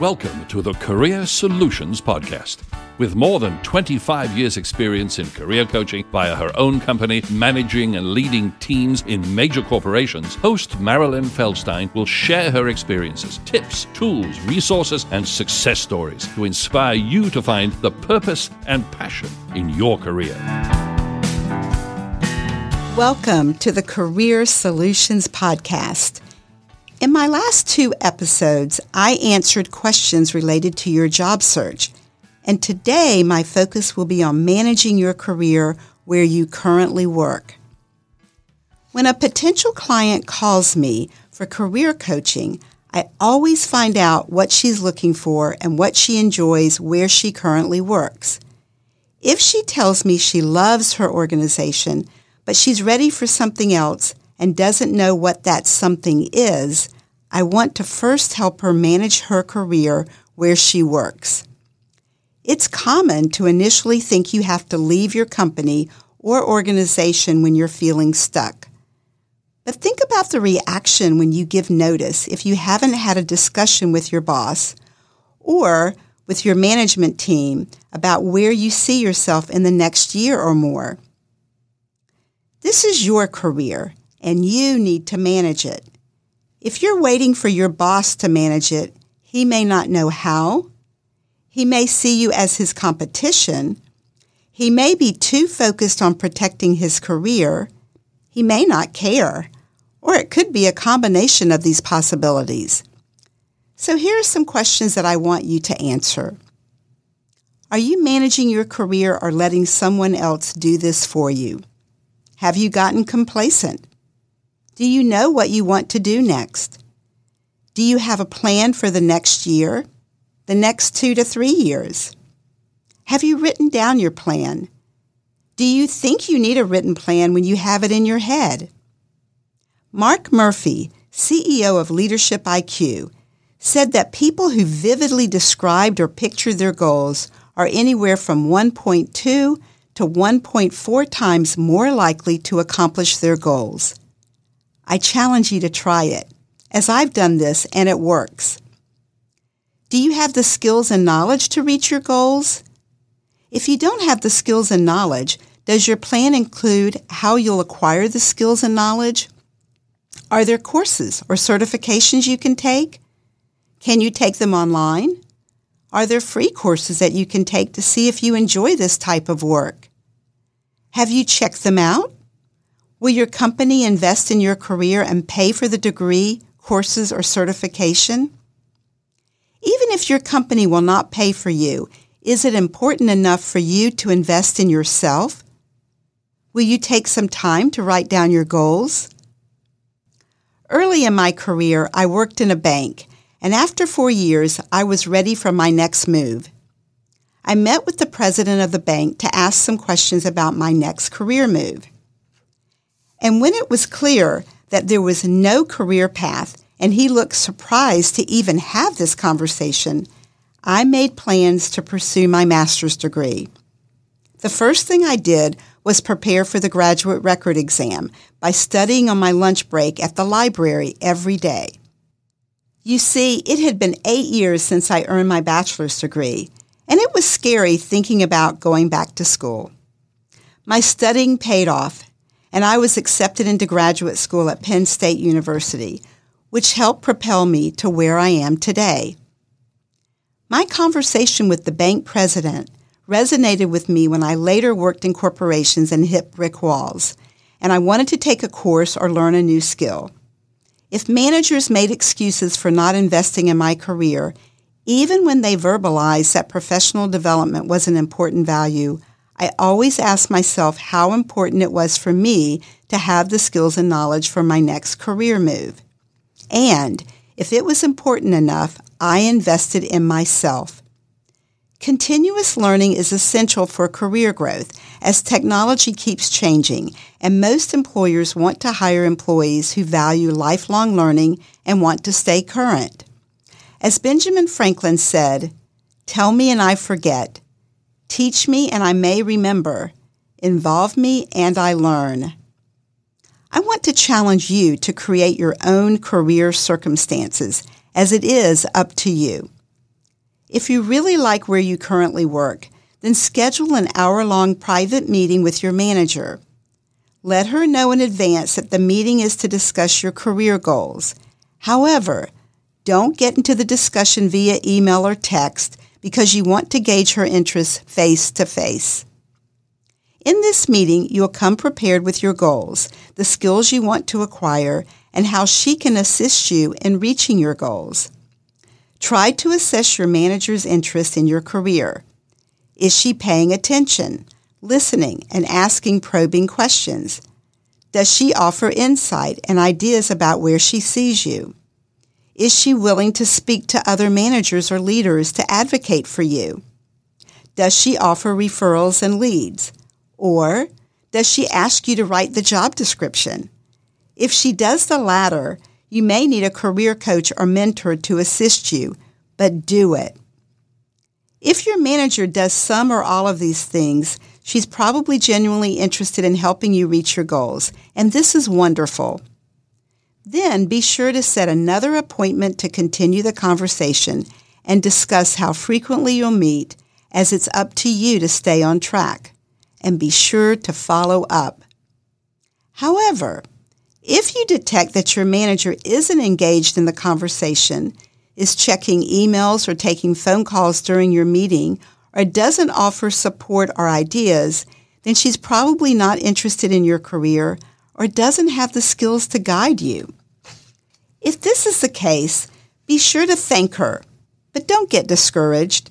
Welcome to the Career Solutions Podcast. With more than 25 years' experience in career coaching via her own company, managing and leading teams in major corporations, host Marilyn Feldstein will share her experiences, tips, tools, resources, and success stories to inspire you to find the purpose and passion in your career. Welcome to the Career Solutions Podcast. In my last two episodes, I answered questions related to your job search. And today, my focus will be on managing your career where you currently work. When a potential client calls me for career coaching, I always find out what she's looking for and what she enjoys where she currently works. If she tells me she loves her organization, but she's ready for something else, and doesn't know what that something is, I want to first help her manage her career where she works. It's common to initially think you have to leave your company or organization when you're feeling stuck. But think about the reaction when you give notice if you haven't had a discussion with your boss or with your management team about where you see yourself in the next year or more. This is your career and you need to manage it. If you're waiting for your boss to manage it, he may not know how. He may see you as his competition. He may be too focused on protecting his career. He may not care. Or it could be a combination of these possibilities. So here are some questions that I want you to answer. Are you managing your career or letting someone else do this for you? Have you gotten complacent? Do you know what you want to do next? Do you have a plan for the next year, the next two to three years? Have you written down your plan? Do you think you need a written plan when you have it in your head? Mark Murphy, CEO of Leadership IQ, said that people who vividly described or pictured their goals are anywhere from 1.2 to 1.4 times more likely to accomplish their goals. I challenge you to try it, as I've done this and it works. Do you have the skills and knowledge to reach your goals? If you don't have the skills and knowledge, does your plan include how you'll acquire the skills and knowledge? Are there courses or certifications you can take? Can you take them online? Are there free courses that you can take to see if you enjoy this type of work? Have you checked them out? Will your company invest in your career and pay for the degree, courses, or certification? Even if your company will not pay for you, is it important enough for you to invest in yourself? Will you take some time to write down your goals? Early in my career, I worked in a bank, and after four years, I was ready for my next move. I met with the president of the bank to ask some questions about my next career move. And when it was clear that there was no career path and he looked surprised to even have this conversation, I made plans to pursue my master's degree. The first thing I did was prepare for the graduate record exam by studying on my lunch break at the library every day. You see, it had been eight years since I earned my bachelor's degree, and it was scary thinking about going back to school. My studying paid off, and I was accepted into graduate school at Penn State University, which helped propel me to where I am today. My conversation with the bank president resonated with me when I later worked in corporations and hit brick walls, and I wanted to take a course or learn a new skill. If managers made excuses for not investing in my career, even when they verbalized that professional development was an important value, I always asked myself how important it was for me to have the skills and knowledge for my next career move. And if it was important enough, I invested in myself. Continuous learning is essential for career growth as technology keeps changing, and most employers want to hire employees who value lifelong learning and want to stay current. As Benjamin Franklin said, Tell me and I forget. Teach me and I may remember. Involve me and I learn. I want to challenge you to create your own career circumstances as it is up to you. If you really like where you currently work, then schedule an hour long private meeting with your manager. Let her know in advance that the meeting is to discuss your career goals. However, don't get into the discussion via email or text because you want to gauge her interest face to face. In this meeting, you'll come prepared with your goals, the skills you want to acquire, and how she can assist you in reaching your goals. Try to assess your manager's interest in your career. Is she paying attention, listening, and asking probing questions? Does she offer insight and ideas about where she sees you? Is she willing to speak to other managers or leaders to advocate for you? Does she offer referrals and leads? Or does she ask you to write the job description? If she does the latter, you may need a career coach or mentor to assist you, but do it. If your manager does some or all of these things, she's probably genuinely interested in helping you reach your goals, and this is wonderful. Then be sure to set another appointment to continue the conversation and discuss how frequently you'll meet, as it's up to you to stay on track. And be sure to follow up. However, if you detect that your manager isn't engaged in the conversation, is checking emails or taking phone calls during your meeting or doesn't offer support or ideas, then she's probably not interested in your career or doesn't have the skills to guide you. If this is the case, be sure to thank her, but don't get discouraged.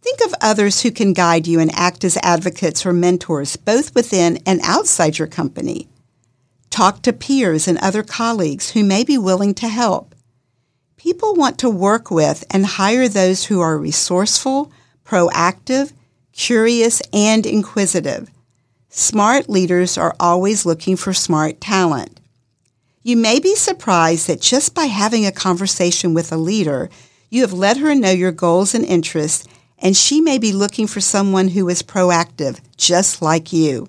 Think of others who can guide you and act as advocates or mentors both within and outside your company. Talk to peers and other colleagues who may be willing to help. People want to work with and hire those who are resourceful, proactive, curious, and inquisitive. Smart leaders are always looking for smart talent. You may be surprised that just by having a conversation with a leader, you have let her know your goals and interests, and she may be looking for someone who is proactive, just like you.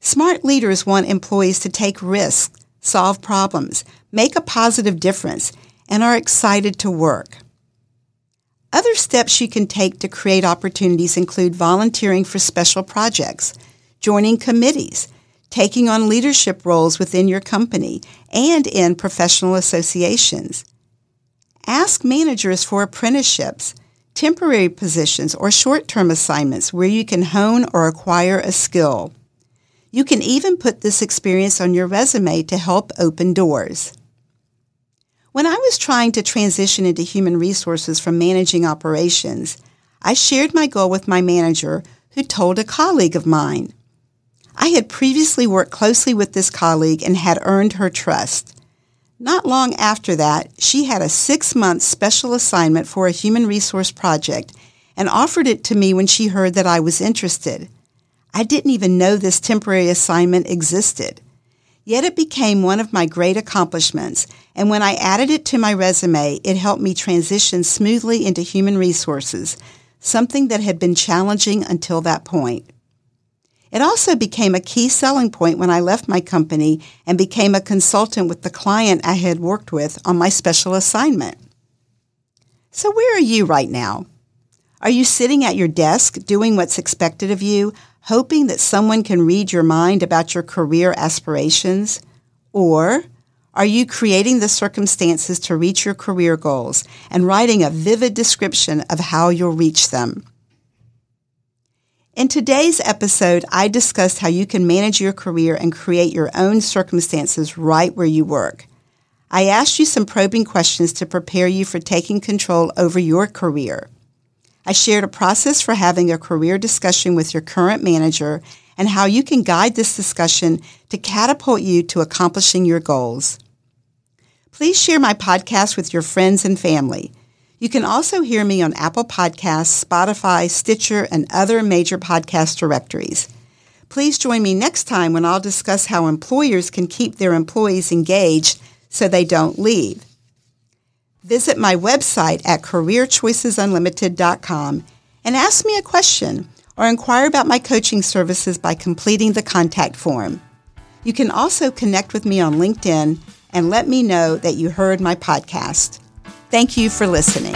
Smart leaders want employees to take risks, solve problems, make a positive difference, and are excited to work. Other steps you can take to create opportunities include volunteering for special projects, joining committees, taking on leadership roles within your company and in professional associations. Ask managers for apprenticeships, temporary positions, or short-term assignments where you can hone or acquire a skill. You can even put this experience on your resume to help open doors. When I was trying to transition into human resources from managing operations, I shared my goal with my manager who told a colleague of mine. I had previously worked closely with this colleague and had earned her trust. Not long after that, she had a six-month special assignment for a human resource project and offered it to me when she heard that I was interested. I didn't even know this temporary assignment existed. Yet it became one of my great accomplishments, and when I added it to my resume, it helped me transition smoothly into human resources, something that had been challenging until that point. It also became a key selling point when I left my company and became a consultant with the client I had worked with on my special assignment. So where are you right now? Are you sitting at your desk doing what's expected of you, hoping that someone can read your mind about your career aspirations? Or are you creating the circumstances to reach your career goals and writing a vivid description of how you'll reach them? In today's episode, I discussed how you can manage your career and create your own circumstances right where you work. I asked you some probing questions to prepare you for taking control over your career. I shared a process for having a career discussion with your current manager and how you can guide this discussion to catapult you to accomplishing your goals. Please share my podcast with your friends and family. You can also hear me on Apple Podcasts, Spotify, Stitcher, and other major podcast directories. Please join me next time when I'll discuss how employers can keep their employees engaged so they don't leave. Visit my website at careerchoicesunlimited.com and ask me a question or inquire about my coaching services by completing the contact form. You can also connect with me on LinkedIn and let me know that you heard my podcast. Thank you for listening.